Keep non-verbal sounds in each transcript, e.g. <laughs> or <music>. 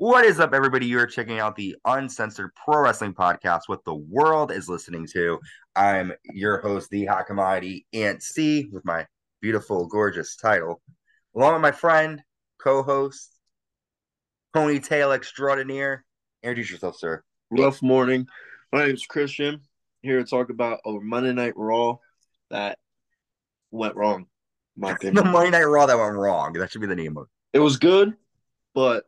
What is up, everybody? You're checking out the Uncensored Pro Wrestling Podcast, what the world is listening to. I'm your host, the Hot Commodity Ant C, with my beautiful, gorgeous title, along with my friend, co host, ponytail extraordinaire. Introduce yourself, sir. Rough morning. My name is Christian. Here to talk about a Monday Night Raw that went wrong. My <laughs> The. Monday Night Raw that went wrong. That should be the name of it. it was good, but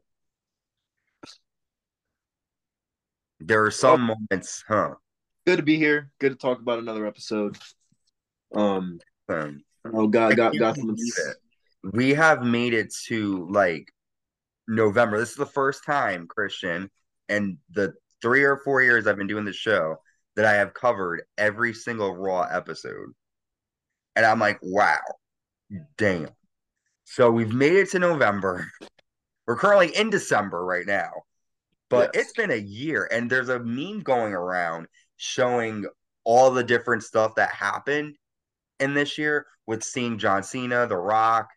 There are some moments, huh? good to be here. Good to talk about another episode. Um, Um, oh God, I got can't got some. we have made it to like November. This is the first time, Christian, and the three or four years I've been doing the show that I have covered every single Raw episode. And I'm like, wow, damn. So we've made it to November. <laughs> We're currently in December right now, but Yes. it's been a year, and there's a meme going around showing all the different stuff that happened in this year with seeing John Cena, The Rock,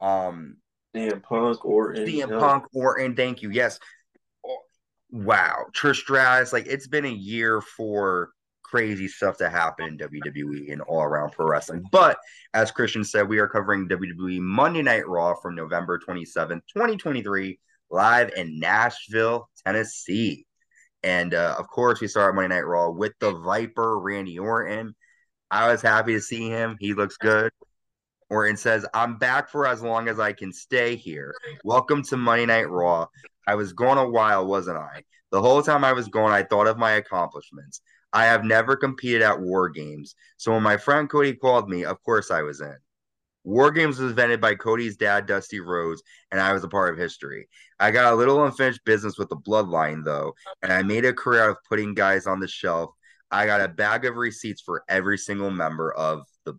um, CM Punk or CM Punk, or Orton. Thank you. Yes. Wow, Trish Stratus. Like it's been a year for crazy stuff to happen in WWE and all around pro wrestling. But as Christian said, we are covering WWE Monday Night Raw from November 27th, 2023, live in Nashville, Tennessee. And uh, of course, we start Monday Night Raw with the Viper, Randy Orton. I was happy to see him. He looks good. Orton says, I'm back for as long as I can stay here. Welcome to Monday Night Raw. I was gone a while, wasn't I? The whole time I was gone, I thought of my accomplishments. I have never competed at War Games. So when my friend Cody called me, of course I was in. War Games was invented by Cody's dad, Dusty Rhodes, and I was a part of history. I got a little unfinished business with the bloodline, though, and I made a career out of putting guys on the shelf. I got a bag of receipts for every single member of the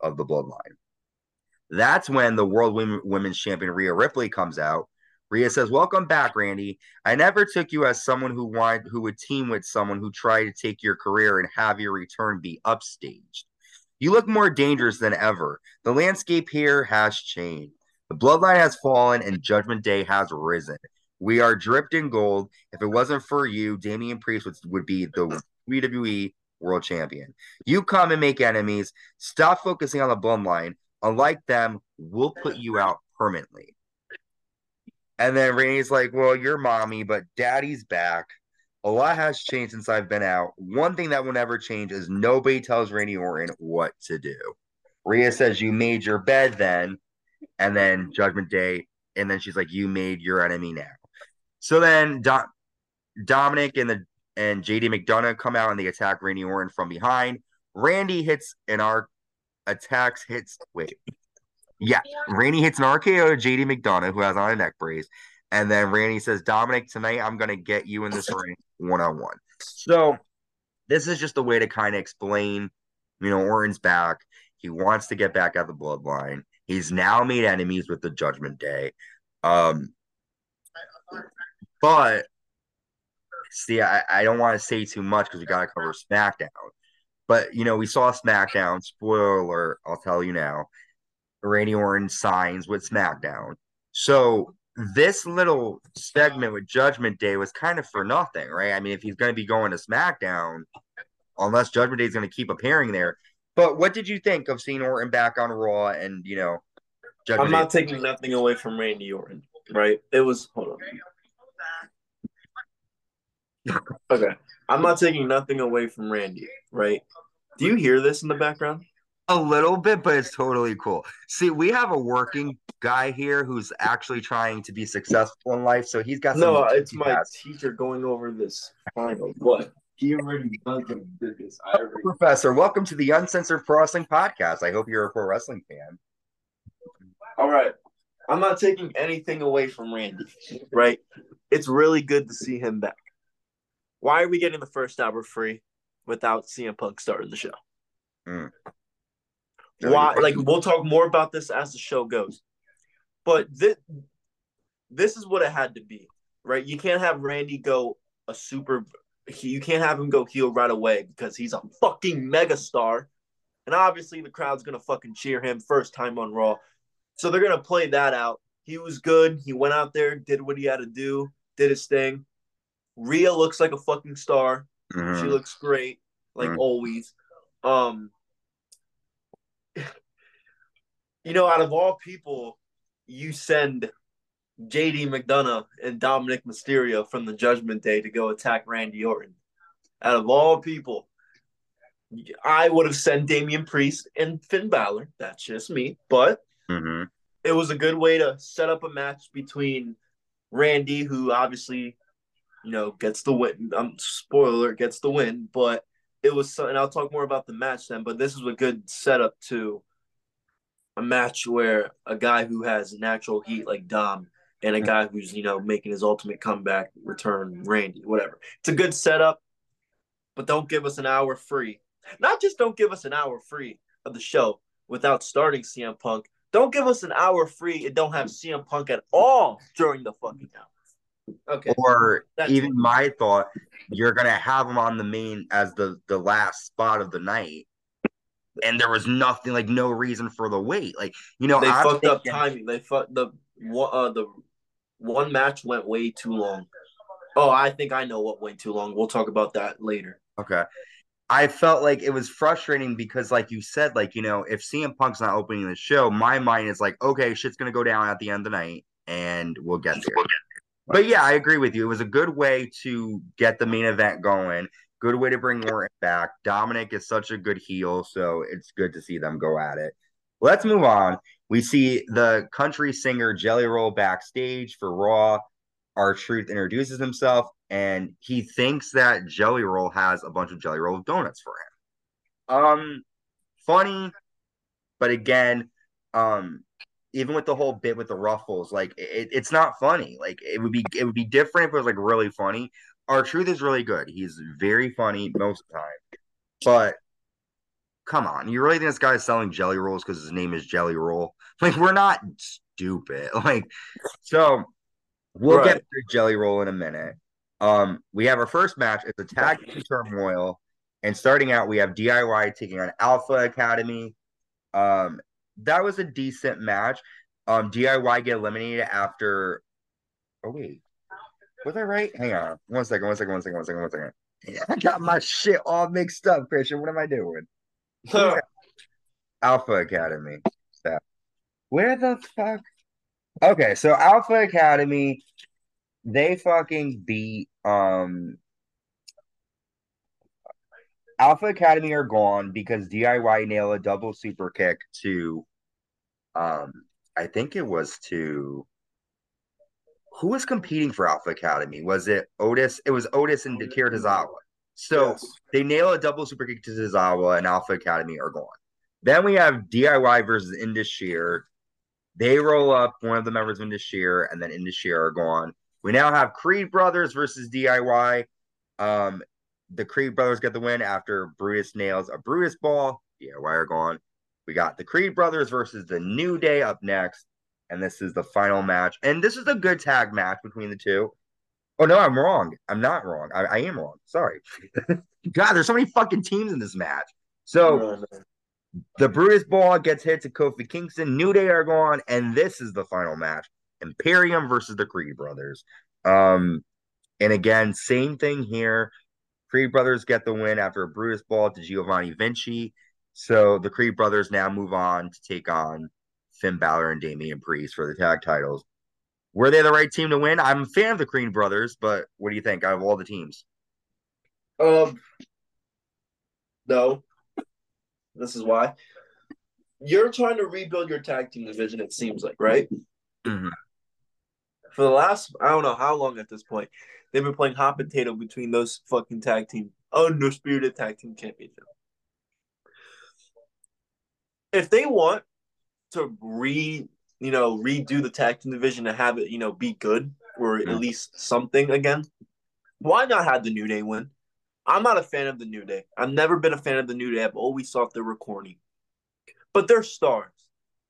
of the bloodline. That's when the World Women, Women's Champion Rhea Ripley comes out. Rhea says, "Welcome back, Randy. I never took you as someone who wanted who would team with someone who tried to take your career and have your return be upstaged. You look more dangerous than ever. The landscape here has changed. The bloodline has fallen and Judgment Day has risen. We are dripped in gold. If it wasn't for you, Damian Priest would, would be the WWE World Champion. You come and make enemies. Stop focusing on the bloodline. Unlike them, we'll put you out permanently." And then Randy's like, Well, you're mommy, but daddy's back. A lot has changed since I've been out. One thing that will never change is nobody tells Randy Orton what to do. Rhea says, You made your bed then. And then Judgment Day. And then she's like, You made your enemy now. So then Do- Dominic and the and JD McDonagh come out and they attack Randy Orton from behind. Randy hits an arc attacks hits wait. Yeah, Randy hits an RKO to JD McDonagh, who has on a neck brace. And then Randy says, Dominic, tonight I'm going to get you in this <laughs> ring one on one. So this is just a way to kind of explain, you know, Orton's back. He wants to get back at the bloodline. He's now made enemies with the Judgment Day. Um, but see, I, I don't want to say too much because we got to cover SmackDown. But, you know, we saw SmackDown. Spoiler alert, I'll tell you now. Randy Orton signs with SmackDown. So this little segment with Judgment Day was kind of for nothing, right? I mean, if he's going to be going to SmackDown, unless Judgment Day is going to keep appearing there. But what did you think of seeing Orton back on Raw and, you know, Judgment I'm not Day? taking nothing away from Randy Orton, right? It was hold on. Okay, I'm not taking nothing away from Randy, right? Do you hear this in the background? A little bit, but it's totally cool. See, we have a working guy here who's actually trying to be successful in life, so he's got some. No, it's my multitask. teacher going over this final. What? He already done did this. I already. Professor, welcome to the Uncensored Pro Wrestling Podcast. I hope you're a pro wrestling fan. All right. I'm not taking anything away from Randy, right? It's really good to see him back. Why are we getting the first hour free without CM Punk starting the show? Mm. Why? Like we'll talk more about this as the show goes, but this this is what it had to be, right? You can't have Randy go a super. You can't have him go heel right away because he's a fucking megastar, and obviously the crowd's gonna fucking cheer him first time on Raw. So they're gonna play that out. He was good. He went out there, did what he had to do did his thing. Rhea looks like a fucking star. Mhm. She looks great, like Mhm. always. Um, you know, out of all people, you send JD McDonagh and Dominic Mysterio from the Judgment Day to go attack Randy Orton. Out of all people, I would have sent Damian Priest and Finn Balor. That's just me, but Mhm. it was a good way to set up a match between Randy, who obviously, you know, gets the win. Um, spoiler gets the win, but it was. so- And I'll talk more about the match then. But this was a good setup to a match where a guy who has natural heat like Dom and a guy who's you know making his ultimate comeback return, Randy, whatever. It's a good setup, but don't give us an hour free. Not just don't give us an hour free of the show without starting CM Punk. Don't give us an hour free and don't have CM Punk at all during the fucking hour. Okay. Or That's- even my thought, you're gonna have him on the main as the the last spot of the night, and there was nothing like no reason for the wait. Like you know, They I'm fucked up timing. They fucked the one uh, the one match went way too long. Oh, I think I know what went too long. We'll talk about that later. Okay. I felt like it was frustrating because, like you said, like, you know, if CM Punk's not opening the show, my mind is like, okay, shit's going to go down at the end of the night and we'll get there. But yeah, I agree with you. It was a good way to get the main event going, good way to bring Orton back. Dominic is such a good heel, so it's good to see them go at it. Let's move on. We see the country singer Jelly Roll backstage for Raw. R-Truth introduces himself, and he thinks that Jelly Roll has a bunch of Jelly Roll donuts for him. Um, funny, but again, um, even with the whole bit with the ruffles, like it, it's not funny. Like it would be, it would be different if it was like really funny. R-Truth is really good. He's very funny most of the time, but come on, you really think this guy's selling jelly rolls because his name is Jelly Roll? <laughs> Like we're not stupid. <laughs> Like so, we'll get to Jelly Roll in a minute. Um, we have our first match. It's a tag team turmoil, and starting out, we have DIY taking on Alpha Academy. Um, that was a decent match. Um, DIY get eliminated after. Oh wait, was I right? Hang on, one second, one second, one second, one second, one second. I got my shit all mixed up, Christian. What am I doing? Alpha Academy. Stop. Where the fuck? Okay, so Alpha Academy, they fucking beat um Alpha Academy are gone because DIY nailed a double super kick to um I think it was to who was competing for Alpha Academy? Was it Otis? It was Otis and Akira Tozawa. So Yes. they nail a double super kick to Tozawa and Alpha Academy are gone. Then we have DIY versus Indus Sher. They roll up one of the members of Indus Sher, and then Indus Sher are gone. We now have Creed Brothers versus DIY. Um, the Creed Brothers get the win after Brutus nails a Brutus ball. DIY are gone. We got the Creed Brothers versus the New Day up next, and this is the final match. And this is a good tag match between the two. Oh no, I'm wrong. I'm not wrong. I, I am wrong. Sorry. <laughs> God, there's so many fucking teams in this match. So the Brutus ball gets hit to Kofi Kingston. New Day are gone, and this is the final match: Imperium versus the Creed Brothers. Um, and again, same thing here. Creed Brothers get the win after a Brutus ball to Giovanni Vinci. So the Creed Brothers now move on to take on Finn Balor and Damian Priest for the tag titles. Were they the right team to win? I'm a fan of the Creed Brothers, but what do you think out of all the teams? Um, no. This is why. You're trying to rebuild your tag team division, it seems like, right? Mhm. For the last, I don't know how long at this point, they've been playing hot potato between those fucking tag team, undisputed tag team championship. If they want to re, you know, redo the tag team division to have it, you know, be good or at Mhm. least something again, why not have the New Day win? I'm not a fan of the New Day. I've never been a fan of the New Day. I've always thought they were corny. But they're stars.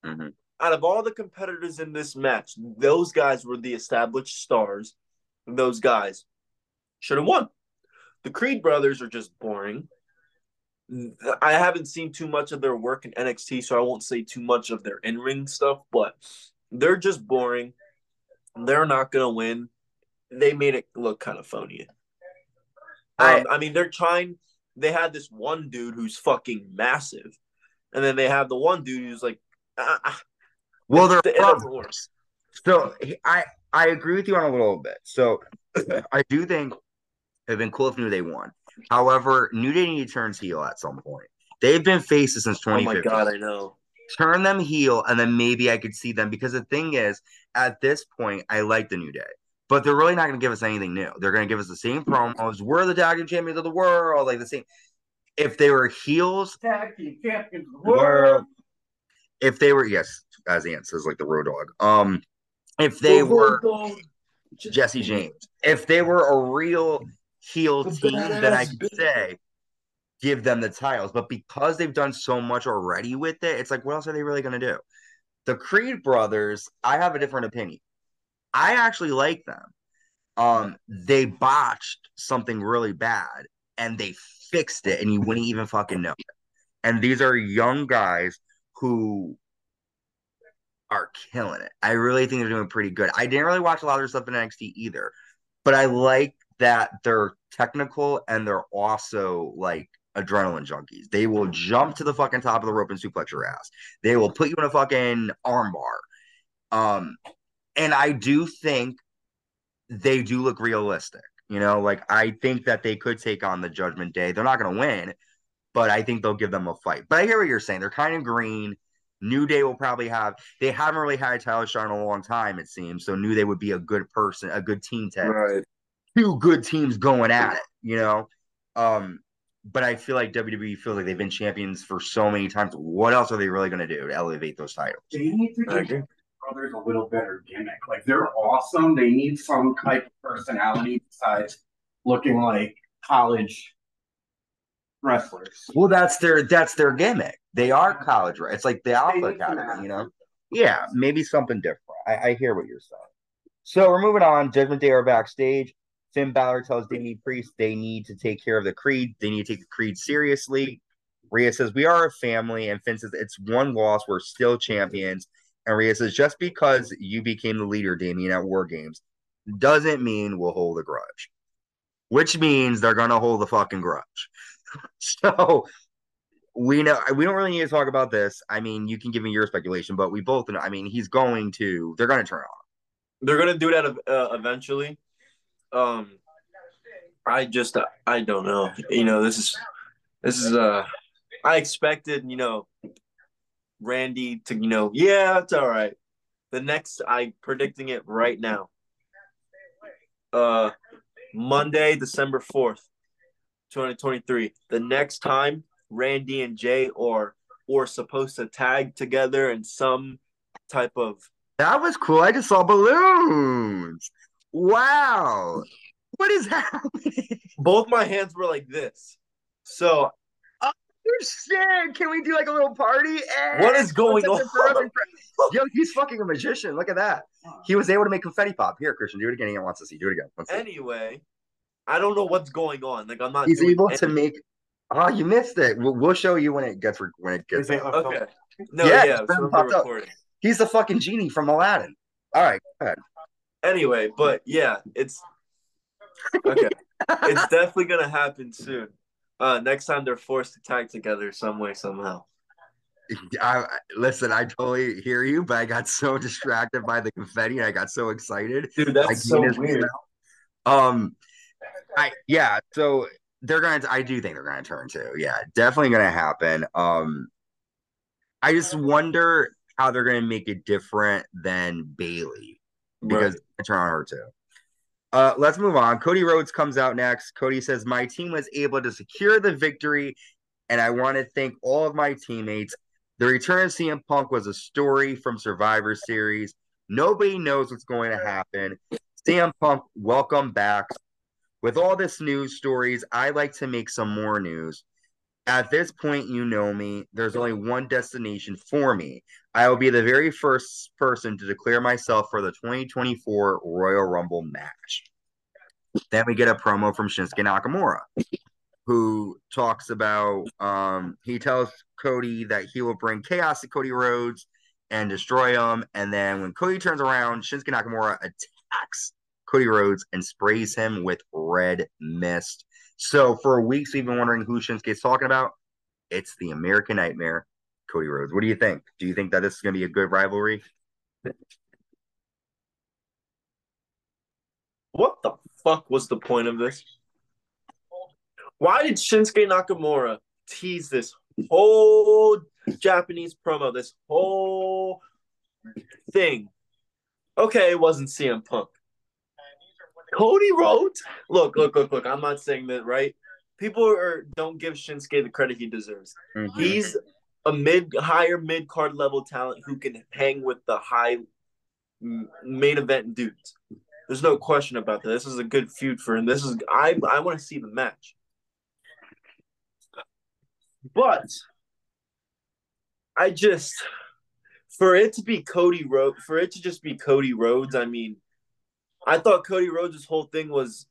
Mhm. Out of all the competitors in this match, those guys were the established stars. And those guys should have won. The Creed brothers are just boring. I haven't seen too much of their work in NXT, so I won't say too much of their in ring stuff, but they're just boring. They're not going to win. they made it look kind of phony. Um, I, I mean, they're trying. They had this one dude who's fucking massive, and then they have the one dude who's like, ah, ah. well, they're brothers. So I I agree with you on a little bit. So <clears throat> I do think it'd been cool if New Day won. However, New Day need to turn heel at some point. They've been faces since 2015. Oh my god, I know. Turn them heel, and then maybe I could see them. Because the thing is, at this point, I like the New Day, but they're really not going to give us anything new. They're going to give us the same promos. We're the tag team champions of the world, like the same. If they were heels, tag team champions of the world. If they were, yes, as Ant says, like the Road Dogg. Um, if they were Jesse James, if they were a real heel team, that I could say give them the titles. But because they've done so much already with it, it's like, what else are they really going to do? The Creed brothers, I have a different opinion. I actually like them. Um, they botched something really bad and they fixed it, and you wouldn't even fucking know it. And these are young guys who are killing it. I really think they're doing pretty good. I didn't really watch a lot of their stuff in NXT either, but I like that they're technical and they're also like adrenaline junkies. They will jump to the fucking top of the rope and suplex your ass. They will put you in a fucking armbar. Um, and I do think they do look realistic. You know, like I think that they could take on the Judgment Day. They're not going to win, but I think they'll give them a fight. But I hear what you're saying. They're kind of green. New Day will probably have. They haven't really had a title shot in a long time, it seems. So New Day would be a good person, a good team to right. Two good teams going at it. You know, um, but I feel like WWE feels like they've been champions for so many times. What else are they really going to do to elevate those titles? They need to give brothers a little better gimmick. Like they're awesome. They need some type of personality besides looking like college wrestlers. Well, that's their that's their gimmick. They are college, right? It's like the Alpha Academy, you know. Yeah, maybe something different. I, I hear what you're saying. So we're moving on. Judgment Day are backstage. Finn Balor tells Damian Priest they need to take care of the Creed. They need to take the Creed seriously. Rhea says, We are a family. And Finn says, It's one loss. We're still champions. And Rhea says, Just because you became the leader, Damian, at War Games doesn't mean we'll hold a grudge, which means they're going to hold the fucking grudge. <laughs> so we know we don't really need to talk about this. I mean, you can give me your speculation, but we both know. I mean, he's going to. They're going to turn on. They're going to do that uh, eventually. Um, I just I don't know. You know, this is this is uh I expected, you know, Randy to, you know, yeah, it's all right. The next I predicting it right now. Uh Monday, December 4th, 2023. The next time Randy and Jay are or supposed to tag together in some type of That was cool. I just saw balloons. Wow. What is happening? Both my hands were like this. So oh, shit. Can we do like a little party? Eh, what is going on? <laughs> Yo, he's fucking a magician. Look at that. He was able to make confetti pop. Here, Christian, do it again. He wants to see. Do it again. Anyway, I don't know what's going on. Like I'm not. He's able anything. to make. Oh, you missed it. We'll, we'll, show you when it gets when it gets. Okay. No, yeah, yeah so He's the fucking genie from Aladdin. All right, go ahead. Anyway, but yeah, it's okay. it's <laughs> definitely gonna happen soon. Uh, next time they're forced to tag together some way somehow. I, listen, I totally hear you, but I got so distracted by the confetti. I got so excited. Dude, that's so weird. Um, I yeah. So they're gonna. I do think they're gonna turn too. Yeah, definitely gonna happen. Um, I just wonder how they're gonna make it different than Bayley because right. I turn on her too. Uh, let's move on. Cody Rhodes comes out next. Cody says, My team was able to secure the victory, and I want to thank all of my teammates. The return of CM Punk was a story from Survivor Series. Nobody knows what's going to happen. CM Punk, welcome back. With all this news stories, I like to make some more news. At this point, you know me. There's only one destination for me. I will be the very first person to declare myself for the 2024 Royal Rumble match. Then we get a promo from Shinsuke Nakamura, who talks about um, he tells Cody that he will bring chaos to Cody Rhodes and destroy him. And then when Cody turns around, Shinsuke Nakamura attacks Cody Rhodes and sprays him with red mist. So for weeks, we've been wondering who Shinsuke's talking about. It's the American Nightmare, Cody Rhodes. What do you think? Do you think that this is going to be a good rivalry? What the fuck was the point of this? Why did Shinsuke Nakamura tease this whole Japanese promo, this whole thing? Okay, it wasn't CM Punk. Cody Rhodes. Look, look, look, look. I'm not saying that, right? People are don't give Shinsuke the credit he deserves. Mm-hmm. He's a mid, higher mid card level talent who can hang with the high main event dudes. There's no question about that. This is a good feud for him. This is I I want to see the match. But I just for it to be Cody Rhodes, for it to just be Cody Rhodes, I mean, I thought Cody Rhodes' whole thing was,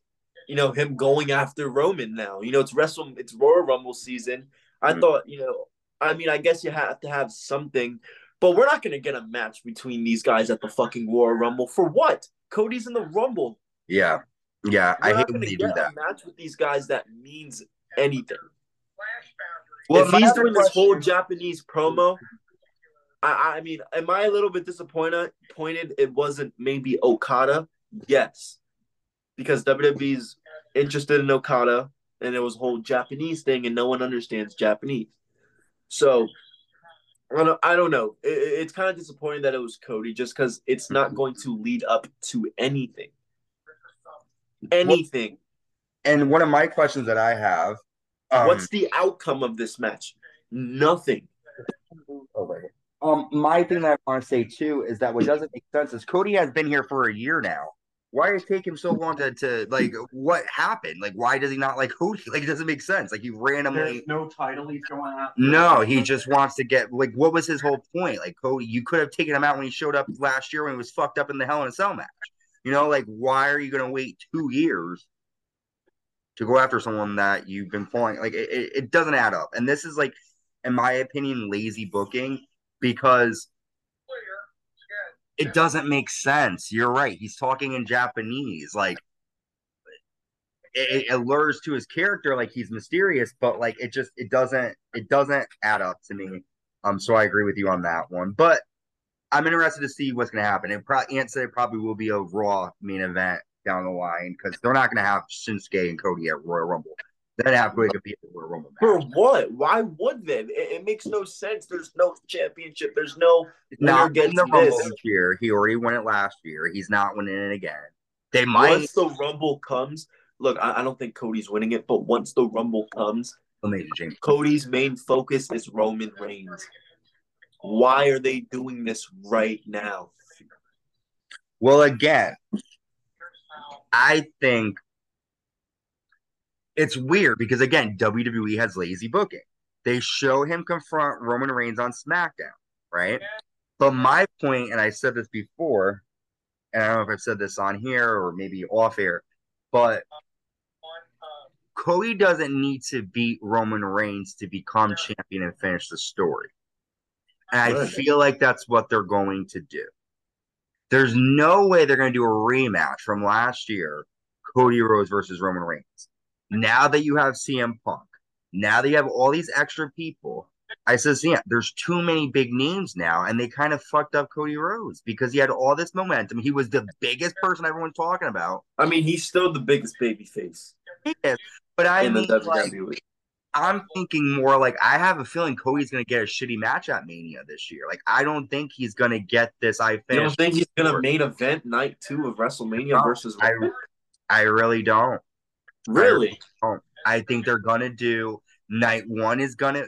you know, him going after Roman now. You know, it's Wrestle, it's Royal Rumble season. I mm-hmm. thought, you know, I mean, I guess you have to have something, but we're not gonna get a match between these guys at the fucking Royal Rumble for what? Cody's in the Rumble. Yeah, yeah. We're I hate when they do that. match with these guys that means anything. Well, if he's doing this whole Japanese promo, I, I mean, am I a little bit disappointed? Pointed it wasn't maybe Okada Yes, because WWE's interested in Okada, and it was a whole Japanese thing, and no one understands Japanese. So I don't, I don't know. It, it's kind of disappointing that it was Cody, just because it's not going to lead up to anything. Anything. And one of my questions that I have, um, what's the outcome of this match? Nothing. Over. Um, my thing that I want to say too is that what doesn't make sense is Cody has been here for a year now why is it take him so long to, to like what happened? Like why does he not like who like it doesn't make sense. Like he randomly There's no title he's going after. No, he just wants to get like what was his whole point? Like Cody, you could have taken him out when he showed up last year when he was fucked up in the Hell in a Cell match. You know, like why are you gonna wait two years to go after someone that you've been following? Like it, it doesn't add up. And this is like, in my opinion, lazy booking because it doesn't make sense. You're right. He's talking in Japanese. Like it, it allures to his character like he's mysterious, but like it just it doesn't it doesn't add up to me. Um, so I agree with you on that one. But I'm interested to see what's gonna happen. It probably Ant said it probably will be a Raw main event down the line because they're not gonna have Shinsuke and Cody at Royal Rumble. Have to compete for a Rumble. For what? Why would they? It, it, makes no sense. There's no championship. There's no. Not getting the Rumble this year. He already won it last year. He's not winning it again. They might. Once the Rumble comes, look, I, I don't think Cody's winning it, but once the Rumble comes, Cody's main focus is Roman Reigns. Why are they doing this right now? Well, again, I think it's weird because again, WWE has lazy booking. They show him confront Roman Reigns on SmackDown, right? But my point, and I said this before, and I don't know if I've said this on here or maybe off air, but Cody doesn't need to beat Roman Reigns to become champion and finish the story. And I feel like that's what they're going to do. There's no way they're going to do a rematch from last year, Cody Rhodes versus Roman Reigns. Now that you have CM Punk, now that you have all these extra people, I says, yeah, there's too many big names now, and they kind of fucked up Cody Rhodes because he had all this momentum. He was the biggest person everyone's talking about. I mean, he's still the biggest baby face. He is, but I mean, like, I'm thinking more like I have a feeling Cody's going to get a shitty match at Mania this year. Like I don't think he's going to get this. I you don't think he's going to main event night two of WrestleMania no, versus. I, I really don't. Really? I, oh, I think they're gonna do night one is gonna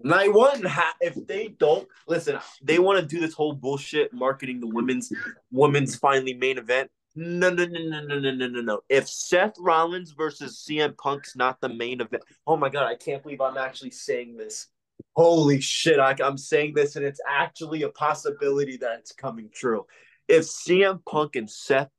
Night one, if they don't listen, they want to do this whole bullshit marketing the women's women's finally main event. No, no, no, no, no, no, no, no, no. If Seth Rollins versus CM Punk's not the main event, oh my god, I can't believe I'm actually saying this. Holy shit, I, I'm saying this, and it's actually a possibility that it's coming true. If CM Punk and Seth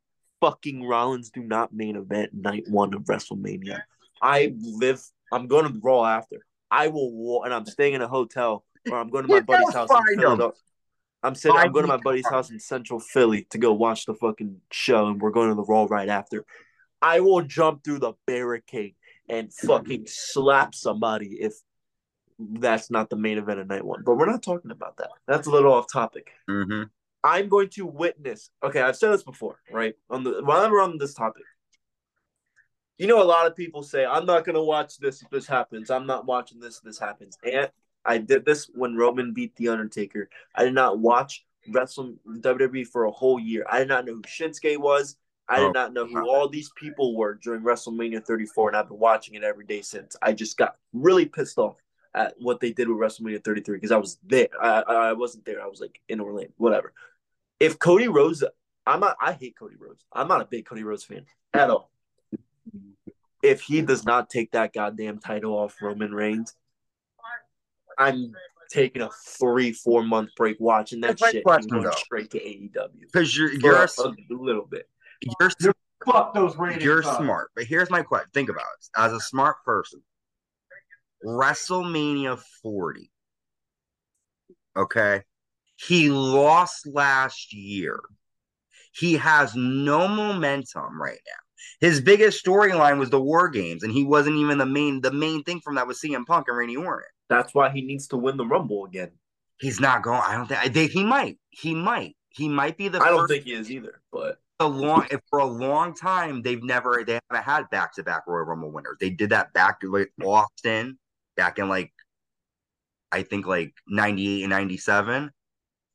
fucking Rollins do not main event night one of WrestleMania. I live. I'm going to Raw after. I will, and I'm staying in a hotel, or I'm going to my <laughs> buddy's house. In Philadelphia. I'm sitting. I'm going to my buddy's house in Central Philly to go watch the fucking show, and we're going to the Raw right after. I will jump through the barricade and fucking slap somebody if that's not the main event of night one. But we're not talking about that. That's a little off topic. Mm-hmm. I'm going to witness. Okay, I've said this before, right? On the while we're on this topic, you know, a lot of people say, "I'm not going to watch this if this happens. I'm not watching this if this happens." And I did this when Roman beat The Undertaker. I did not watch wrestling WWE for a whole year. I did not know who Shinsuke was. I did oh, not know who all these people were during WrestleMania 34, and I've been watching it every day since. I just got really pissed off at what they did with WrestleMania 33 because I was there. I, I wasn't there. I was like in Orlando, whatever. If Cody Rhodes, I'm not. I hate Cody Rhodes. I'm not a big Cody Rhodes fan at all. If he does not take that goddamn title off Roman Reigns, I'm taking a three, four month break watching that shit question, and going straight to AEW. Because you're you're a, a, little bit. You're fuck those ratings. You're up. smart, but here's my question. Think about it. As a smart person, WrestleMania 40. Okay. He lost last year. He has no momentum right now. His biggest storyline was the War Games, and he wasn't even the main. The main thing from that was CM Punk and Randy Orton. That's why he needs to win the Rumble again. He's not going. I don't think. I think he might. He might. He might be the. I don't think he is either. But a long for a long time they've never they haven't had back to back Royal Rumble winners. They did that back to like Austin back in like I think like ninety eight and ninety seven.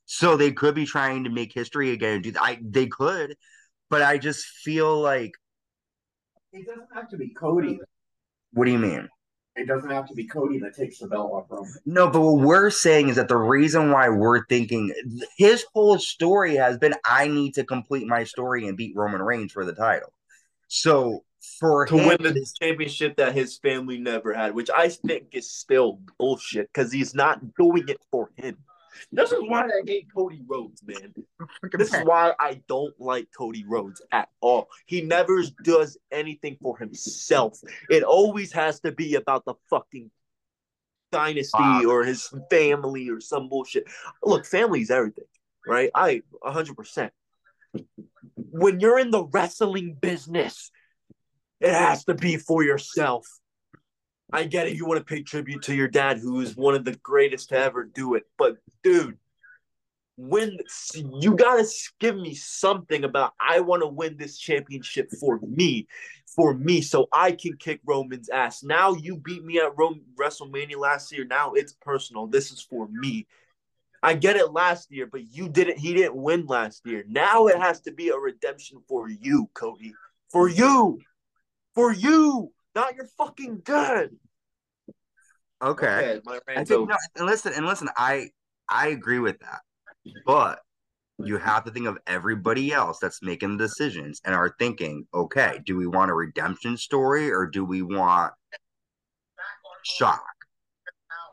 So they could be trying to make history again. Do I? They could, but I just feel like it doesn't have to be Cody. What do you mean? It doesn't have to be Cody that takes the belt off Roman. No, but what we're saying is that the reason why we're thinking his whole story has been I need to complete my story and beat Roman Reigns for the title. So for to him, win the championship that his family never had, which I think is still bullshit because he's not doing it for him. This is why I hate Cody Rhodes, man. This is why I don't like Cody Rhodes at all. He never does anything for himself. It always has to be about the fucking dynasty wow. or his family or some bullshit. Look, family is everything, right? I 100%. When you're in the wrestling business, it has to be for yourself. I get it. You want to pay tribute to your dad, who is one of the greatest to ever do it. But dude, when you gotta give me something about I want to win this championship for me, for me, so I can kick Roman's ass. Now you beat me at Rome WrestleMania last year. Now it's personal. This is for me. I get it last year, but you didn't. He didn't win last year. Now it has to be a redemption for you, Cody. For you, for you not your fucking gun. Okay. okay I think, no, and listen, and listen, I I agree with that. But you have to think of everybody else that's making the decisions and are thinking, okay, do we want a redemption story or do we want shock?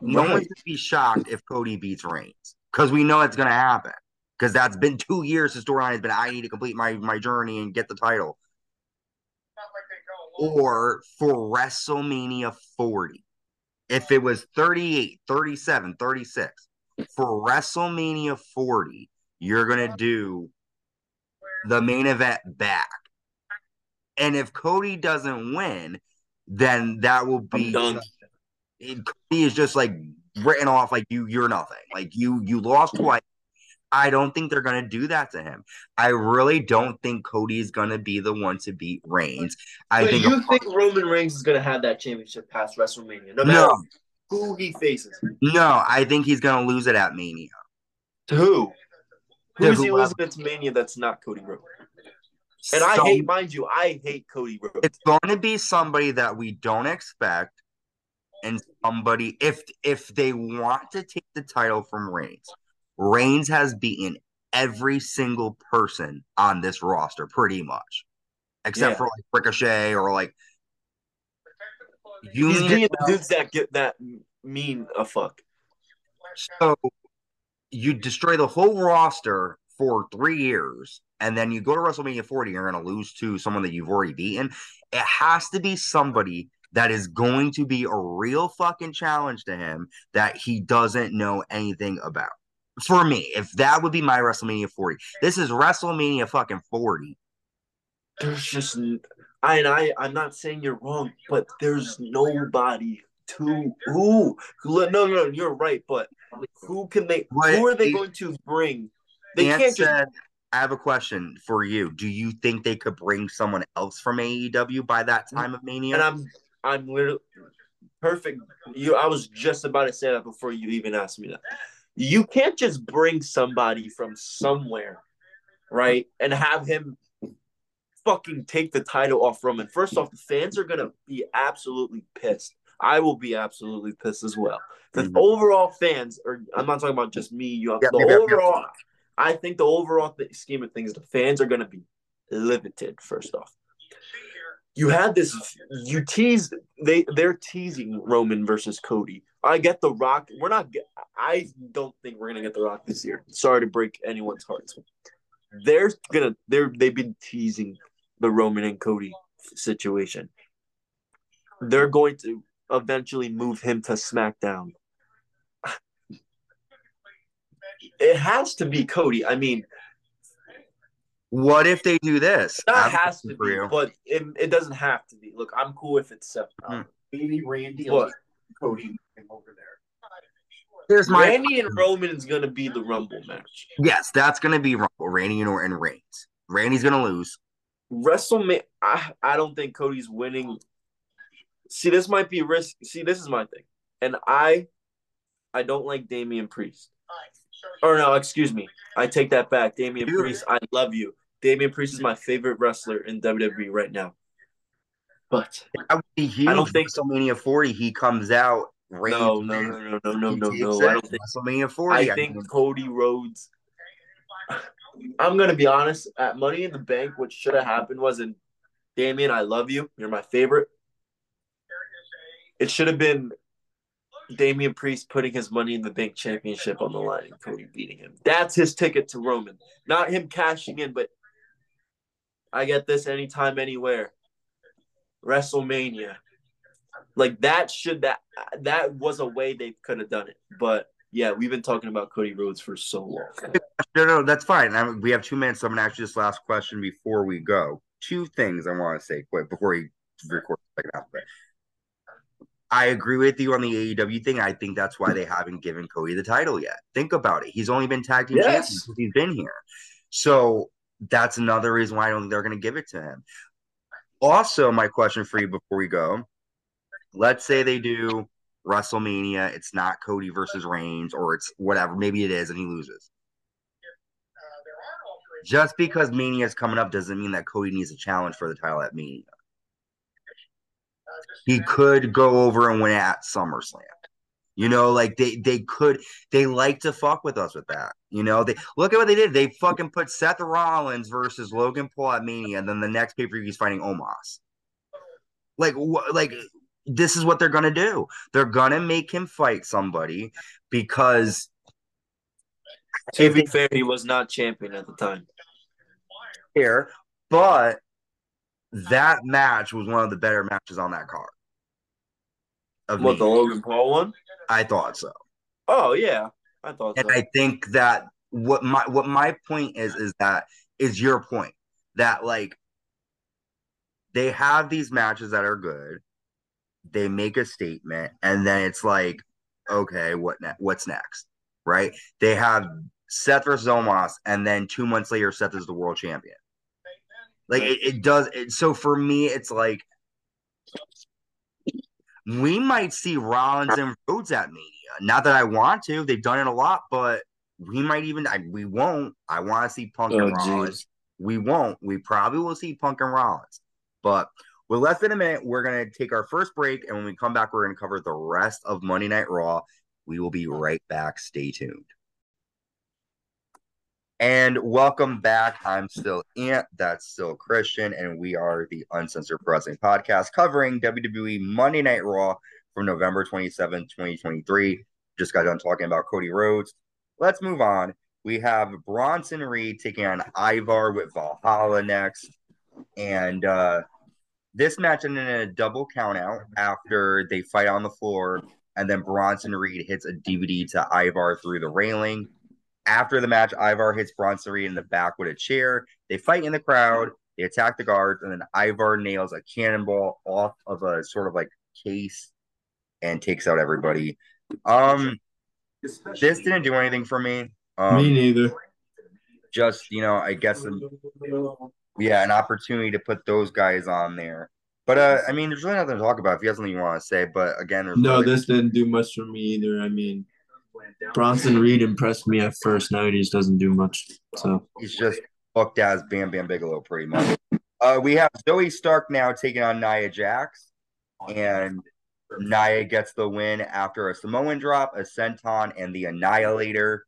Right. No one's gonna be shocked if Cody beats Reigns because we know it's gonna happen. Because that's been two years. The storyline has been I need to complete my my journey and get the title or for WrestleMania 40. If it was 38, 37, 36, for WrestleMania 40, you're going to do the main event back. And if Cody doesn't win, then that will be Cody is just like written off like you you're nothing. Like you you lost <clears throat> twice. I don't think they're going to do that to him. I really don't think Cody's going to be the one to beat Reigns. I but think you think Roman Reigns is going to have that championship past WrestleMania, no matter no. who he faces. No, I think he's going to lose it at Mania. To who? Who's he losing it Mania that's not Cody Rhodes? And I hate, mind you, I hate Cody Rhodes. It's going to be somebody that we don't expect, and somebody if if they want to take the title from Reigns Reigns has beaten every single person on this roster, pretty much, except yeah. for like Ricochet or like. You He's being the dudes that get that mean a fuck. So you destroy the whole roster for three years, and then you go to WrestleMania 40, you're going to lose to someone that you've already beaten. It has to be somebody that is going to be a real fucking challenge to him that he doesn't know anything about. For me, if that would be my WrestleMania 40, this is WrestleMania fucking 40. There's just, I and I, I'm not saying you're wrong, but there's nobody to who. No, no, no, you're right, but who can they? What- who are they going to bring? They Ant can't just. said, I have a question for you. Do you think they could bring someone else from AEW by that mm, time of Mania? And I'm, I'm literally perfect. You, I was just about to say that before you even asked me that. You can't just bring somebody from somewhere, right, and have him fucking take the title off Roman. First off, the fans are gonna be absolutely pissed. I will be absolutely pissed as well. The Mhm. overall fans, or I'm not talking about just me. You, the yep, yep, yep. overall. I think the overall th- scheme of things, the fans are gonna be limited. First off, you had this. You tease. They they're teasing Roman versus Cody. I get the Rock. We're not. get- I don't think we're gonna get the Rock this year. Sorry to break anyone's hearts. They're gonna. They're they've been teasing the Roman and Cody situation. They're going to eventually move him to SmackDown. It has to be Cody. I mean, what if they do this? That have a has to be, you. but it, it doesn't have to be. Look, I'm cool if it's Seth. Hmm. Maybe Randy What? Will Cody him over there. Here's my Randy and Roman is going to be the Rumble match. yes, that's gonna be Rumble. Randy and Orton Reigns. Randy's gonna lose. WrestleMania, I, I don't think Cody's winning. See, this might be risk. See, this is my thing, and I, I don't like Damian Priest. Or no, excuse me, I take that back. Damian Dude. Priest, I love you. Damian Priest is my favorite wrestler in WWE right now. But That would be huge. I don't think- WrestleMania 40. He comes out. Reigns no, no, no, no, no, no, no, no. I don't think. WrestleMania 40. I think Cody Rhodes. I'm gonna be honest. At Money in the Bank, what should have happened was, in Damian, I love you. You're my favorite. It should have been Damian Priest putting his Money in the Bank championship on the line and Cody beating him. That's his ticket to Roman, not him cashing in. But I get this anytime, anywhere. WrestleMania, like that should that that was a way they could have done it, but yeah, we've been talking about Cody Rhodes for so long. no, no, that's fine. I we have two minutes. So I'm gonna ask you this last question before we go. Two things I want to say quick before we record the second half of it. I agree with you on the AEW thing. I think that's why they haven't given Cody the title yet. Think about it. He's only been tag team Yes. champion since he's been here. So that's another reason why I don't think they're going to give it to him. Also, my question for you before we go let's say they do WrestleMania, it's not Cody versus Reigns, or it's whatever, maybe it is, and he loses. Just because Mania is coming up doesn't mean that Cody needs a challenge for the title at Mania. He could go over and win at SummerSlam. You know, like they they could they like to fuck with us with that. You know, they look at what they did. They fucking put Seth Rollins versus Logan Paul at Mania, and then the next pay per view he's fighting Omos. Like, wh- like this is what they're gonna do. They're gonna make him fight somebody because To be fair, he was not champion at the time. here, but that match was one of the better matches on that card. Of What me. the Logan Paul one? I thought so. Oh yeah, I thought And so. I think that what my what my point is is that is your point that like they have these matches that are good, they make a statement, and then it's like, okay, what ne- what's next, right? They have Seth versus Omos, and then two months later, Seth is the world champion. Like it, it does. It, so for me, it's like we might see Rollins and Rhodes at Mania. Not that I want to; they've done it a lot, but we might even. I, we won't. I want to see Punk Oh, and Rollins. jeez. We won't. We probably will see Punk and Rollins. But with less than a minute, we're gonna take our first break, and when we come back, we're gonna cover the rest of Monday Night Raw. We will be right back. Stay tuned. And welcome back. I'm still Ant. That's still Christian, and we are the Uncensored Wrestling Podcast covering WWE Monday Night Raw from November 27, 2023. Just got done talking about Cody Rhodes. Let's move on. We have Bronson Reed taking on Ivar with Valhalla next. And uh, this match ended in a double count out after they fight on the floor. And then Bronson Reed hits a DVD to Ivar through the railing. After the match, Ivar hits Bronson Reed in the back with a chair. They fight in the crowd. They attack the guards, and then Ivar nails a cannonball off of a sort of like case and takes out everybody. Um, this didn't do anything for me. Um, Me neither. just you know, I guess yeah, an opportunity to put those guys on there. But uh, I mean, there's really nothing to talk about. If you have something you want to say, but again, No, really- this didn't do much for me either. I mean, Bronson Reed impressed me at first. Now he just doesn't do much. So he's just booked as Bam Bam Bigelow pretty much. Uh, we have Zoey Stark now taking on Nia Jax, and Nia gets the win after a Samoan drop, a senton, and the Annihilator.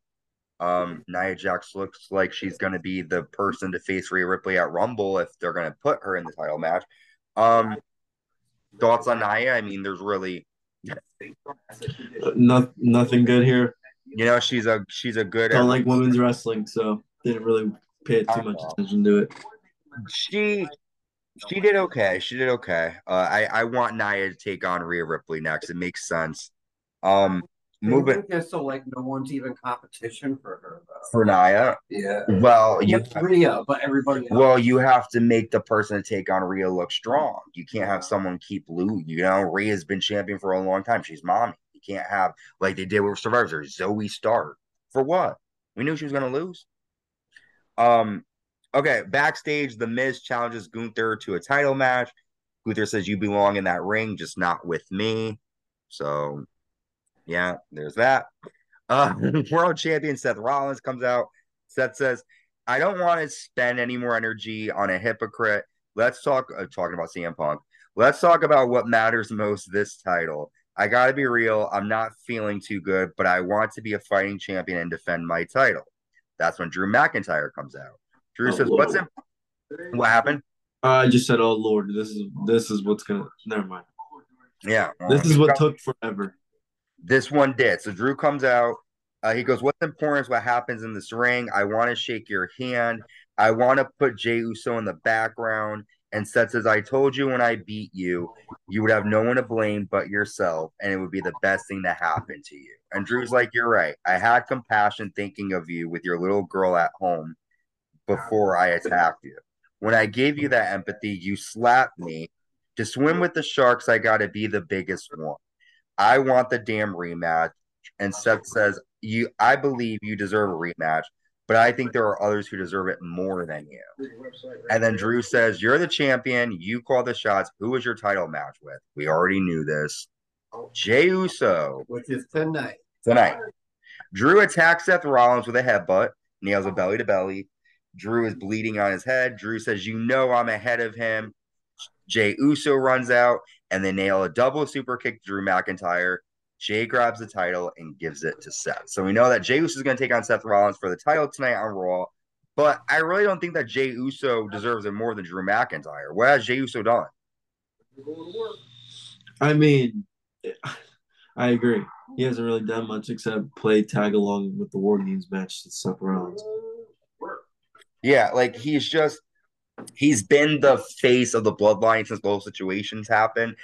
Um, Nia Jax looks like she's going to be the person to face Rhea Ripley at Rumble if they're going to put her in the title match. Um, thoughts on Nia? I mean, there's really, no, nothing good here. you know, she's a she's a good. Don't like women's wrestling, so didn't really pay too much attention to it. she she did okay. She did okay. Uh, I I want Nia to take on Rhea Ripley next. It makes sense. Um, moving Just so like no one's even competition for her though. for Nia. Yeah. Well, you Rhea, but everybody else. well you have to make the person to take on Rhea look strong. You can't have someone keep losing. You know, Rhea's been champion for a long time. She's mommy. You can't have like they did with Survivor Series, Zoey Stark. For what? We knew she was gonna lose. Um, okay, backstage, the Miz challenges Gunther to a title match. Gunther says, You belong in that ring, just not with me. So yeah, there's that. Uh <laughs> world champion Seth Rollins comes out. Seth says, I don't want to spend any more energy on a hypocrite. Let's talk uh, talking about CM Punk. Let's talk about what matters most this title. I got to be real. I'm not feeling too good, but I want to be a fighting champion and defend my title. That's when Drew McIntyre comes out. Drew Oh, says, Lord. "What's in? What happened? I just said, "Oh Lord, this is this is what's gonna." Never mind. Yeah, This is what took forever. This one did. So Drew comes out. Uh, he goes, What's important is what happens in this ring. I want to shake your hand. I want to put Jey Uso in the background. And Seth says, I told you when I beat you, you would have no one to blame but yourself, and it would be the best thing to happen to you. And Drew's like, You're right. I had compassion thinking of you with your little girl at home before I attacked you. When I gave you that empathy, you slapped me. To swim with the sharks, I got to be the biggest one. I want the damn rematch. And Seth says, "You, I believe you deserve a rematch, but I think there are others who deserve it more than you." And then Drew says, "You're the champion. You call the shots. Who was your title match with? We already knew this. Jey Uso which is tonight. tonight. Drew attacks Seth Rollins with a headbutt, nails a belly to belly. Drew is bleeding on his head. Drew says, You know, I'm ahead of him. Jey Uso runs out and they nail a double super kick to Drew McIntyre. Jey grabs the title and gives it to Seth. So we know that Jey Uso is going to take on Seth Rollins for the title tonight on Raw. But I really don't think that Jey Uso deserves it more than Drew McIntyre. What has Jey Uso done? I mean, I agree. He hasn't really done much except play tag along with the War Games match to Seth Rollins. Yeah, like he's just he's been the face of the bloodline since those situations happened.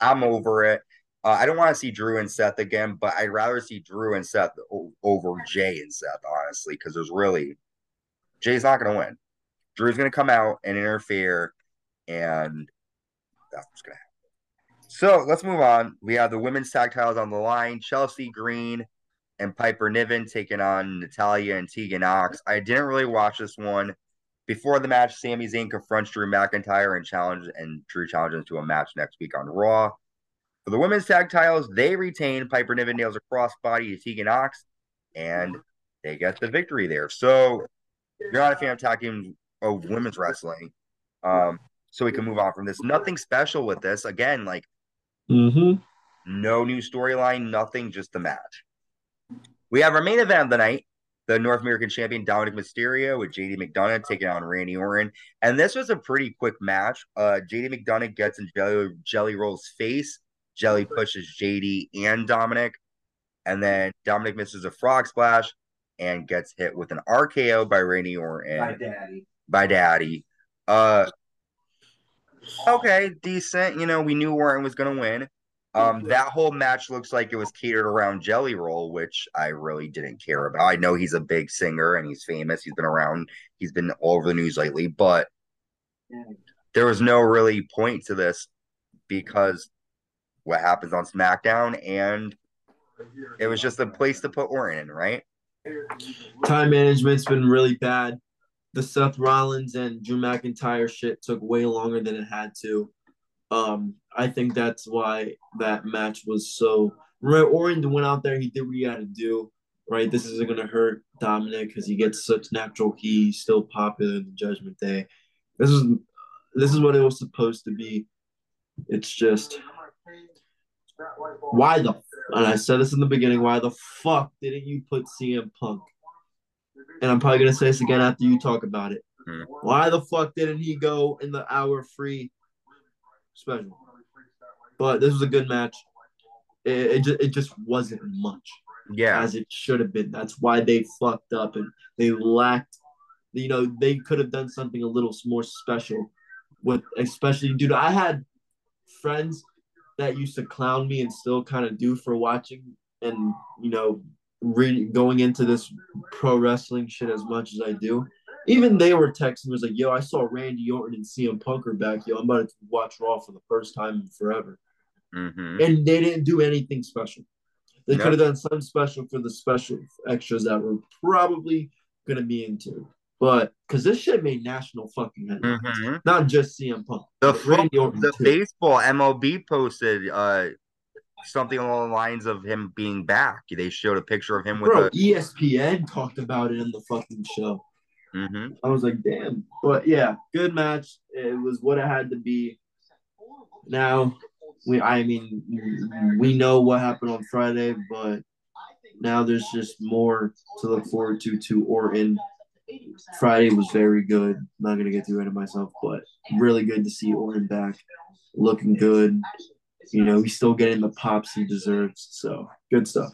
I'm over it. Uh, I don't want to see Drew and Seth again, but I'd rather see Drew and Seth o- over Jey and Seth, honestly, because there's really Jey's not going to win. Drew's going to come out and interfere, and that's going to happen. So let's move on. We have the women's tag titles on the line. Chelsea Green and Piper Niven taking on Natalya and Tegan Knox. I didn't really watch this one. Before the match, Sami Zayn confronts Drew McIntyre and challenge and Drew challenges to a match next week on Raw. For the women's tag titles, they retain Piper Niven nails a crossbody to Tegan Knox, and they get the victory there. So you're not a fan of tag team of women's wrestling, um, so we can move on from this. Nothing special with this. Again, like Mm-hmm. no new storyline, nothing, just the match. We have our main event of the night, the North American champion Dominik Mysterio with JD McDonagh taking on Randy Orton. And this was a pretty quick match. Uh, JD McDonagh gets in Jelly, Jelly Roll's face. Jelly pushes JD and Dominik. And then Dominik misses a frog splash and gets hit with an RKO by Randy Orton My daddy. by Daddy. Uh, okay, decent. You know, we knew Orton was going to win. Um, that whole match looks like it was catered around Jelly Roll, which I really didn't care about. I know he's a big singer and he's famous. He's been around. He's been all over the news lately, but there was no really point to this because what happens on SmackDown, and it was just a place to put Orton in, right? Time management's been really bad. The Seth Rollins and Drew McIntyre shit took way longer than it had to. Um, I think that's why that match was so. Right, Orton went out there. He did what he had to do. Right, this isn't gonna hurt Dominik because he gets such natural heat. He's still popular in the Judgment Day. This is this is what it was supposed to be. It's just why the and I said this in the beginning. Why the fuck didn't you put CM Punk? And I'm probably gonna say this again after you talk about it. Hmm. Why the fuck didn't he go in the hour free special? But this was a good match. It, it, just, it just wasn't much Yeah. as it should have been. That's why they fucked up and they lacked. You know, they could have done something a little more special with, especially, dude. I had friends that used to clown me and still kind of do for watching and you know, re- going into this pro wrestling shit as much as I do. Even they were texting me was like, "Yo, I saw Randy Orton and CM Punk are back. Yo, I'm about to watch Raw for the first time in forever." hmm and they didn't do anything special. They No. could have done some special for the special extras that we're probably gonna be into, but because this shit made national fucking headlines, hmm not just CM Punk. The but Randy Orton the too. baseball MLB posted uh something along the lines of him being back. They showed a picture of him with Bro, a. ESPN talked about it in the fucking show. Mhm. I was like, damn. But yeah, good match. It was what it had to be. Now, we I mean, we know what happened on Friday, but now there's just more to look forward to to Orton. Friday was very good. not gonna get too ahead of myself, but really good to see Orton back, looking good. You know, he's still getting the pops he deserves. So good stuff.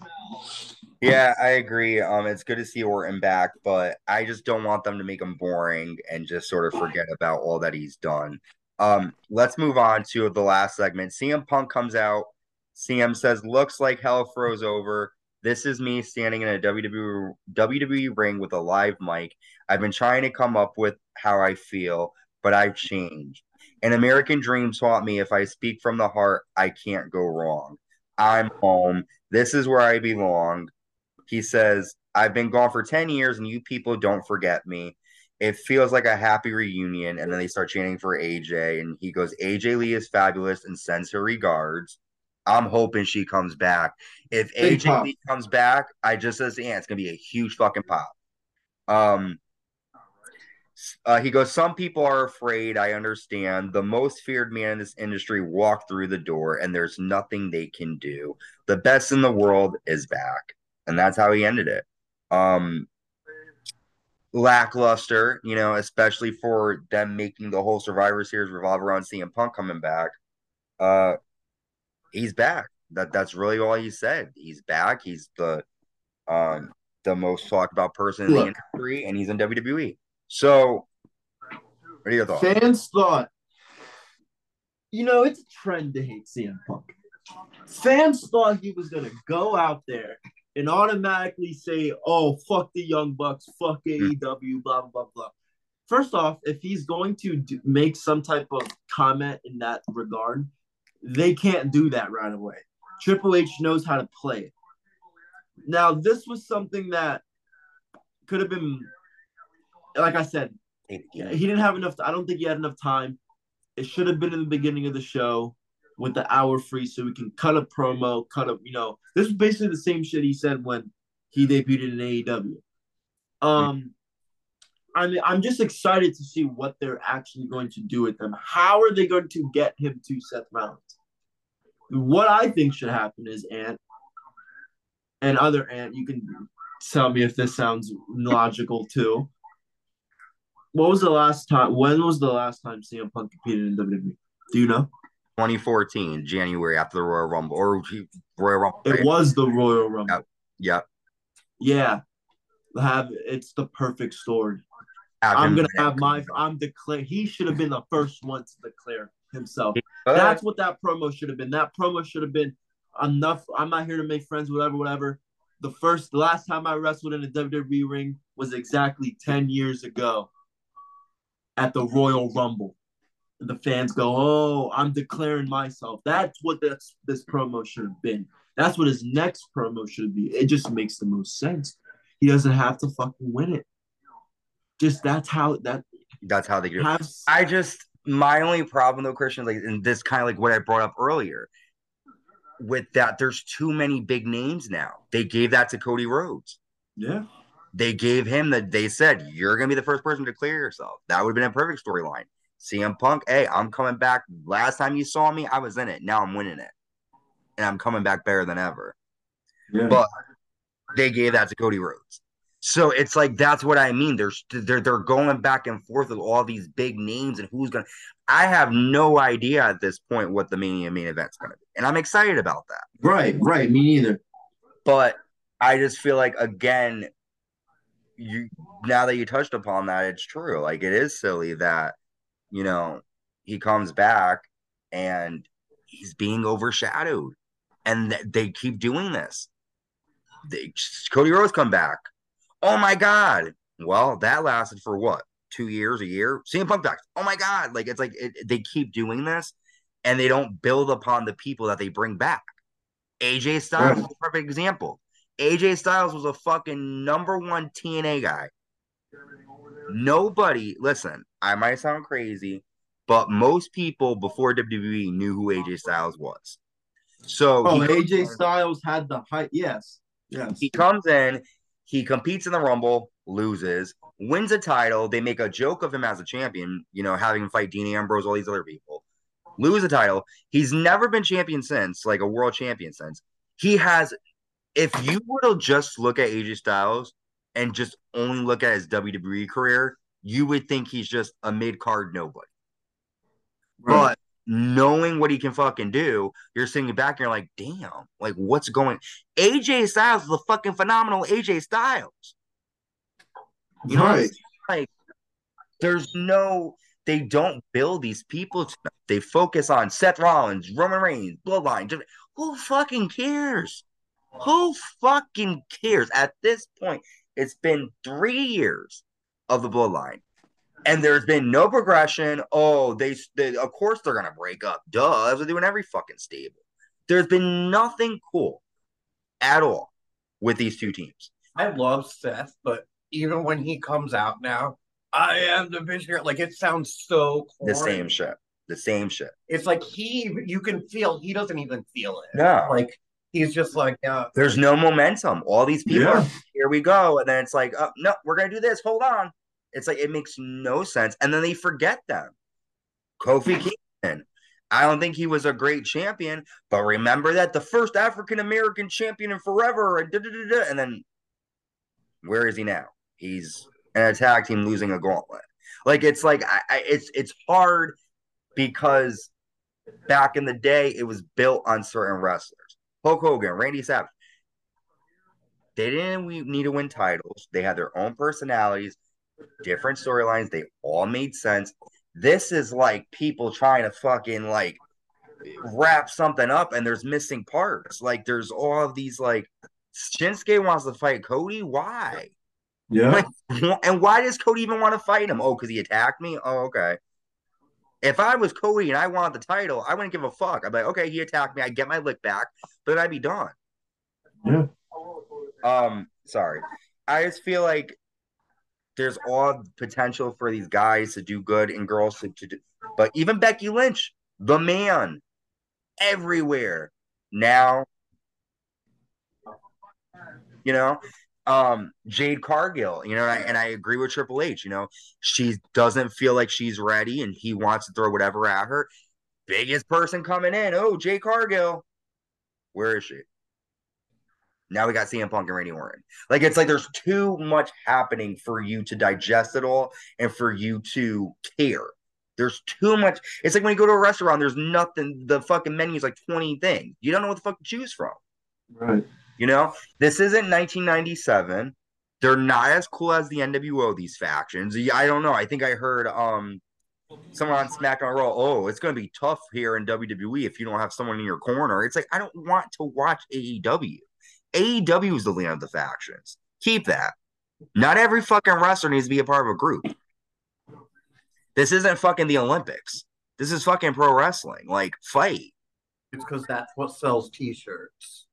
Yeah, I agree. Um, it's good to see Orton back, but I just don't want them to make him boring and just sort of forget about all that he's done. Um, let's move on to the last segment. CM Punk comes out. CM says, "Looks like hell froze over. This is me standing in a WWE WWE ring with a live mic. I've been trying to come up with how I feel, but I've changed. An American dream taught me if I speak from the heart, I can't go wrong. I'm home. This is where I belong." He says, I've been gone for 10 years and you people don't forget me. It feels like a happy reunion. And then they start chanting for AJ. And he goes, AJ Lee is fabulous and sends her regards. I'm hoping she comes back. If Big AJ pop. Lee comes back, I just says, yeah, it's gonna be a huge fucking pop. Um uh, he goes, Some people are afraid. I understand. The most feared man in this industry walked through the door, and there's nothing they can do. The best in the world is back. And that's how he ended it. Um, lackluster, you know, especially for them making the whole Survivor Series revolve around CM Punk coming back. Uh, he's back. That that's really all he said. He's back. He's the um the most talked about person in the industry, and he's in WWE. So, what are your thoughts? Fans thought, you know, it's a trend to hate CM Punk. Fans thought he was gonna go out there and automatically say, "Oh, fuck the Young Bucks, fuck hmm. AEW, blah blah blah." First off, if he's going to do, make some type of comment in that regard, they can't do that right away. Triple H knows how to play it. Now, this was something that could have been, like I said, he didn't have enough. I don't think he had enough time. It should have been in the beginning of the show with the hour free, so we can cut a promo, cut a. You know, this is basically the same shit he said when he debuted in AEW. Um, I mean, I'm just excited to see what they're actually going to do with them. How are they going to get him to Seth Rollins? What I think should happen is Ant and other Ant. You can tell me if this sounds logical too. What was the last time? When was the last time CM Punk competed in WWE? Do you know? 2014, January after the Royal Rumble or Royal Rumble. It was the Royal Rumble. Yep. Yeah, have it's the perfect story. Have I'm gonna have my. I'm declare. He should have been the first one to declare himself. That's what that promo should have been. That promo should have been enough. I'm not here to make friends, whatever, whatever. The first, the last time I wrestled in a WWE ring was exactly 10 years ago at the Royal Rumble. The fans go, Oh, I'm declaring myself. That's what this, this promo should have been. That's what his next promo should be. It just makes the most sense. He doesn't have to fucking win it. Just that's how that that's how they do it. I just my only problem though, Christian, like and this kind of like what I brought up earlier. With that, there's too many big names now. They gave that to Cody Rhodes. Yeah. They gave him that they said, You're gonna be the first person to clear yourself. That would have been a perfect storyline. CM Punk, hey, I'm coming back. Last time you saw me, I was in it. Now I'm winning it. And I'm coming back better than ever. Yeah. But they gave that to Cody Rhodes. So it's like that's what I mean. There's they're they're going back and forth with all these big names and who's gonna. I have no idea at this point what the Mania main event's gonna be, and I'm excited about that. Right, right. Me neither. But I just feel like again, you now that you touched upon that, it's true. Like it is silly that you know he comes back and he's being overshadowed, and th- they keep doing this. They, Cody Rhodes come back Oh my god. Well, that lasted for what? Two years, a year. CM Punk back. Oh my god. Like it's like it, they keep doing this, and they don't build upon the people that they bring back. AJ Styles is a mm. perfect example. AJ Styles was a fucking number one TNA guy. Nobody, listen, I might sound crazy, but most people before WWE knew who AJ Styles was. So oh, AJ Styles had the height. Yes. Yes. He comes in, he competes in the Rumble, loses, wins a title. They make a joke of him as a champion, you know, having him fight Dean Ambrose, all these other people. Lose a title. He's never been champion since, like a world champion since. He has, if you were to just look at AJ Styles and just only look at his WWE career, you would think he's just a mid card nobody. Right. But knowing what he can fucking do, you're sitting back and you're like, damn, like what's going? AJ Styles is a fucking phenomenal AJ Styles. You know, right. like there's no, they don't build these people. They focus on Seth Rollins, Roman Reigns, Bloodline. Who fucking cares? Who fucking cares? At this point, it's been three years of the Bloodline and there's been no progression. Oh, they, they of course they're gonna break up. Duh, that's what they do in every fucking stable. There's been nothing cool at all with these two teams. I love Seth, but even when he comes out now, I am the visionary. Like it sounds so corny. the same shit. The same shit. It's like he, you can feel he doesn't even feel it. No, like he's just like, uh, there's no momentum. All these people, yeah. are, here we go, and then it's like, oh, no, we're gonna do this. Hold on, it's like it makes no sense. And then they forget them. Kofi Kingston. I don't think he was a great champion, but remember that the first African American champion in forever, and and then where is he now? He's an attack team losing a gauntlet. Like it's like I, I, it's it's hard because back in the day it was built on certain wrestlers. Hulk Hogan, Randy Savage. They didn't need to win titles. They had their own personalities different storylines. They all made sense. This is like people trying to fucking like wrap something up and there's missing parts. Like there's all of these like Shinsuke wants to fight Cody. Why? Yeah. Like, <laughs> and why does Cody even want to fight him? Oh, because he attacked me? Oh, okay. If I was Cody and I wanted the title, I wouldn't give a fuck. I'd be like, okay, he attacked me. I get my lick back, but I'd be done. Yeah. Um, sorry. I just feel like there's all potential for these guys to do good and girls to, to do. But even Becky Lynch, the man, everywhere now. You know, um, Jade Cargill, you know, and I, and I agree with Triple H. You know, she doesn't feel like she's ready, and he wants to throw whatever at her. Biggest person coming in, oh, Jade Cargill, where is she? Now we got CM Punk and Randy Orton. Like it's like there's too much happening for you to digest it all and for you to care. There's too much. It's like when you go to a restaurant, there's nothing. The fucking menu is like 20 things. You don't know what the fuck to choose from. Right. You know, this isn't 1997. They're not as cool as the NWO. These factions. I don't know. I think I heard um someone on SmackDown Raw, oh, it's going to be tough here in WWE if you don't have someone in your corner. It's like, I don't want to watch AEW. AEW is the land of the factions. Keep that. Not every fucking wrestler needs to be a part of a group. This isn't fucking the Olympics. This is fucking pro wrestling. Like, fight. It's because that's what sells T-shirts.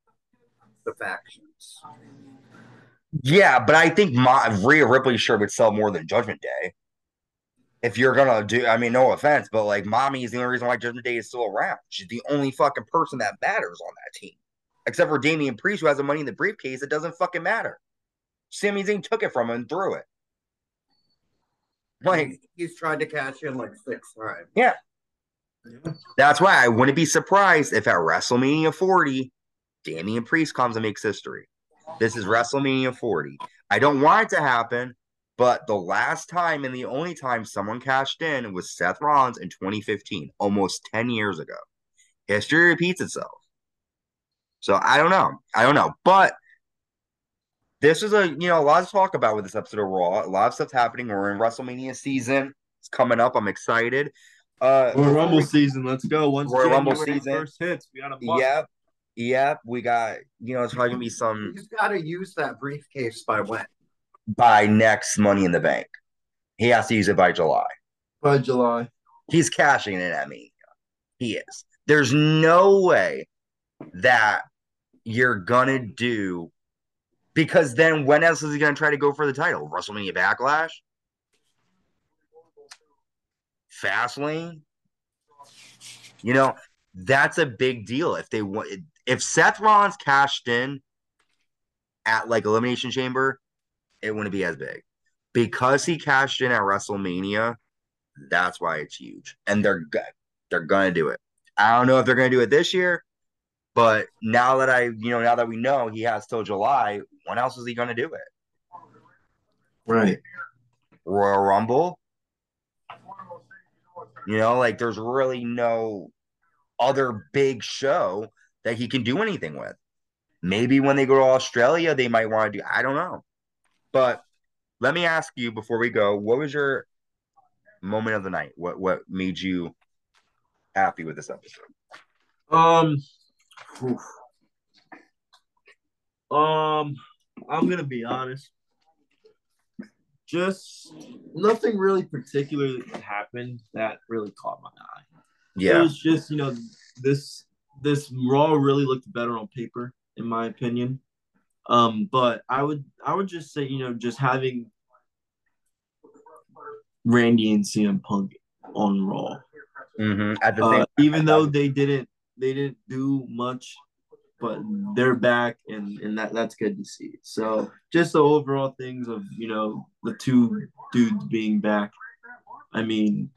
The factions. Yeah, but I think my, Rhea Ripley's shirt would sell more than Judgment Day. If you're gonna do, I mean, no offense, but like, mommy is the only reason why Judgment Day is still around. She's the only fucking person that matters on that team, except for Damian Priest, who has the money in the briefcase. It doesn't fucking matter. Sami Zayn took it from him and threw it. Like he's tried to cash in like six times. Yeah. That's why I wouldn't be surprised if at WrestleMania 40, Damian Priest comes and makes history. This is WrestleMania 40. I don't want it to happen, but the last time and the only time someone cashed in was Seth Rollins in 2015, almost 10 years ago. History repeats itself. So I don't know. I don't know. But this is a you know a lot to talk about with this episode of Raw. A lot of stuff's happening. We're in WrestleMania season. It's coming up. I'm excited. Uh, Royal Rumble season. Let's go. Once Royal Rumble season. first hits, we got a month. Yep, yep. We got you know it's probably gonna be some He's got to use that briefcase by when? by next Money in the Bank. He has to use it by July. by July. He's cashing in at me. He is. There's no way that you're gonna do because then when else is he gonna try to go for the title? WrestleMania Backlash, Fastlane. You know that's a big deal. If they want, if Seth Rollins cashed in at like Elimination Chamber, it wouldn't be as big because he cashed in at WrestleMania. That's why it's huge, and they're good. They're gonna do it. I don't know if they're gonna do it this year, but now that I, you know, now that we know he has till July, when else is he gonna do it? Right. Royal Rumble. You know, like there's really no other big show that he can do anything with. Maybe when they go to Australia, they might want to do. I don't know. But let me ask you before we go, what was your moment of the night? What what made you happy with this episode? Um. oof. Um. I'm gonna be honest. Just nothing really particularly happened that really caught my eye. Yeah. It was just you know this this Raw really looked better on paper in my opinion. Um, but I would I would just say you know just having Randy and CM Punk on Raw, hmm At the same uh, even though they didn't they didn't do much, but they're back and and that that's good to see. So just the overall things of you know the two dudes being back. I mean,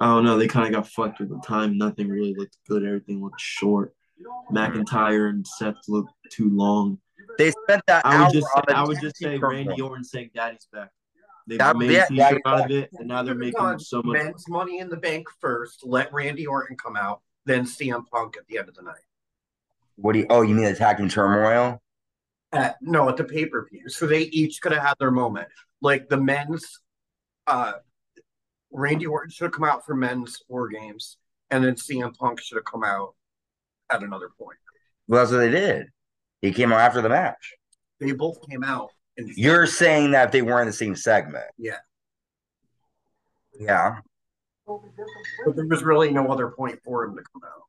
I don't know. They kind of got fucked with the time. Nothing really looked good. Everything looked short. McIntyre and Seth looked too long. they spent that I would just on the I would just say. Randy Orton saying Daddy's back. They That- made yeah, a t-shirt out of it, and now they're making so much. men's money in the bank first. Let Randy Orton come out, then CM Punk at the end of the night. What do you? Oh, you mean attacking turmoil? At, no, at the pay per view. So they each could have had their moment. Like the men's, uh, Randy Orton should have come out for men's war games, and then CM Punk should have come out at another point. Well, that's what they did. He came out after the match. They both came out. And You're saying that they weren't in the same segment. Yeah. Yeah. but there was really no other point for him to come out.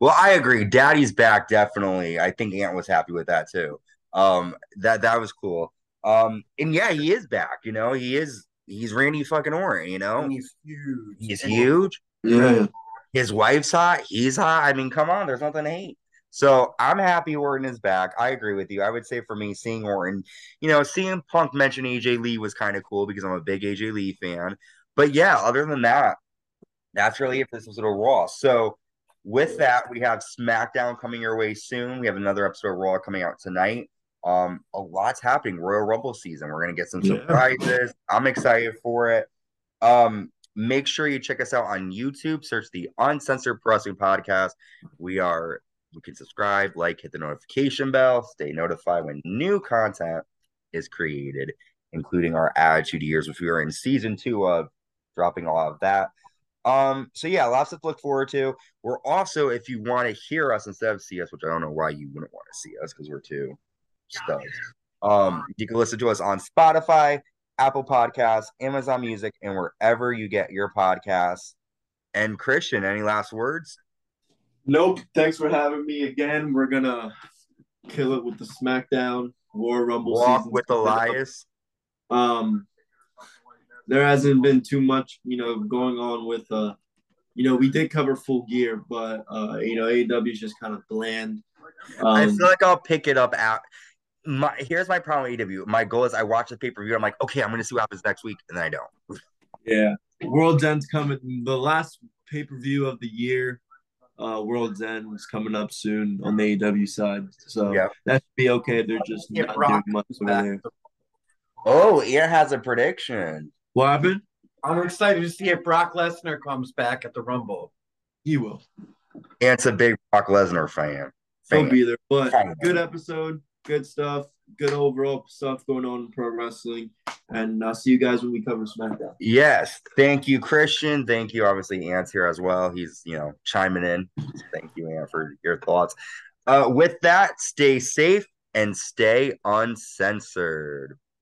Well, I agree. Daddy's back definitely. I think Ant was happy with that too. Um, that that was cool. Um, and yeah, he is back. You know, he is. He's Randy fucking Orton. You know, And he's huge. he's And huge. Yeah, His wife's hot. He's hot. I mean, come on. There's nothing to hate. So I'm happy Orton is back. I agree with you. I would say for me, seeing Orton, you know, seeing Punk mention AJ Lee was kind of cool because I'm a big AJ Lee fan. But yeah, other than that, that's really it for this episode of Raw. So with that, we have SmackDown coming your way soon. We have another episode of Raw coming out tonight. Um, a lot's happening. Royal Rumble season. We're gonna get some Yeah. surprises. I'm excited for it. Um, make sure you check us out on YouTube. Search the Uncensored Wrestling Podcast. We are you can subscribe, like, hit the notification bell, stay notified when new content is created. including our attitude years, which we are in season two of, dropping a lot of that. Um, so yeah, lots to look forward to. We're also, if you want to hear us instead of see us, which I don't know why you wouldn't want to see us because we're too studs. Um, you can listen to us on Spotify, Apple Podcasts, Amazon Music, and wherever you get your podcasts. And Christian, any last words? Nope. Thanks for having me again. We're gonna kill it with the SmackDown War Rumble. Walk with Elias. Um, there hasn't been too much, you know, going on with uh, you know, we did cover full gear, but uh, you know, AEW is just kind of bland. Um, I feel like I'll pick it up out. My here's my problem with AEW. My goal is I watch the pay per view. I'm like, okay, I'm going to see what happens next week, and then I don't. Yeah, World's End's coming. The last pay per view of the year, uh, World's End is coming up soon on the AEW side, so yeah. that should be okay. They're just not doing much over there. Oh, Ear has a prediction. What happened? I'm excited to see if Brock Lesnar comes back at the Rumble. He will. And it's a big Brock Lesnar fan. fan. He'll be there. But fan. good episode, good stuff, good overall stuff going on in pro wrestling. And I'll see you guys when we cover SmackDown. Yes. Thank you, Christian. Thank you. Obviously, Ant's here as well. He's, you know, chiming in. Thank you, Ant, for your thoughts. Uh, with that, stay safe and stay uncensored.